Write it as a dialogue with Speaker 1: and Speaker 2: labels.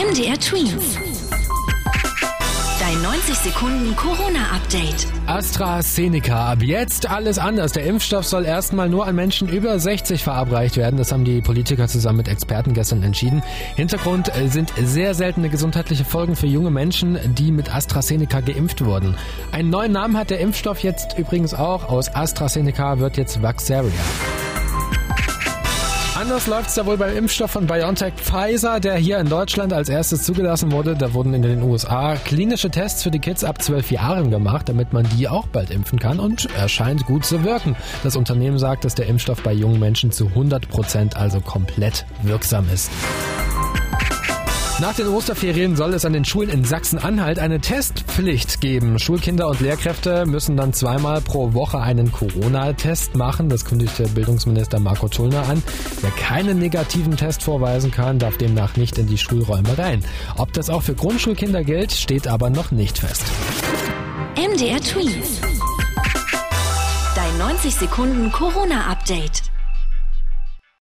Speaker 1: MDR Twins. Dein 90 Sekunden Corona-Update.
Speaker 2: AstraZeneca. Ab jetzt alles anders. Der Impfstoff soll erstmal nur an Menschen über 60 verabreicht werden. Das haben die Politiker zusammen mit Experten gestern entschieden. Hintergrund äh, sind sehr seltene gesundheitliche Folgen für junge Menschen, die mit AstraZeneca geimpft wurden. Einen neuen Namen hat der Impfstoff jetzt übrigens auch. Aus AstraZeneca wird jetzt Vaxaria. Anders läuft es da wohl beim Impfstoff von BioNTech Pfizer, der hier in Deutschland als erstes zugelassen wurde. Da wurden in den USA klinische Tests für die Kids ab 12 Jahren gemacht, damit man die auch bald impfen kann und er scheint gut zu wirken. Das Unternehmen sagt, dass der Impfstoff bei jungen Menschen zu 100 Prozent also komplett wirksam ist. Nach den Osterferien soll es an den Schulen in Sachsen-Anhalt eine Testpflicht geben. Schulkinder und Lehrkräfte müssen dann zweimal pro Woche einen Corona-Test machen. Das kündigte Bildungsminister Marco Tullner an. Wer keinen negativen Test vorweisen kann, darf demnach nicht in die Schulräume rein. Ob das auch für Grundschulkinder gilt, steht aber noch nicht fest.
Speaker 1: MDR Twins. Dein 90 Sekunden Corona-Update.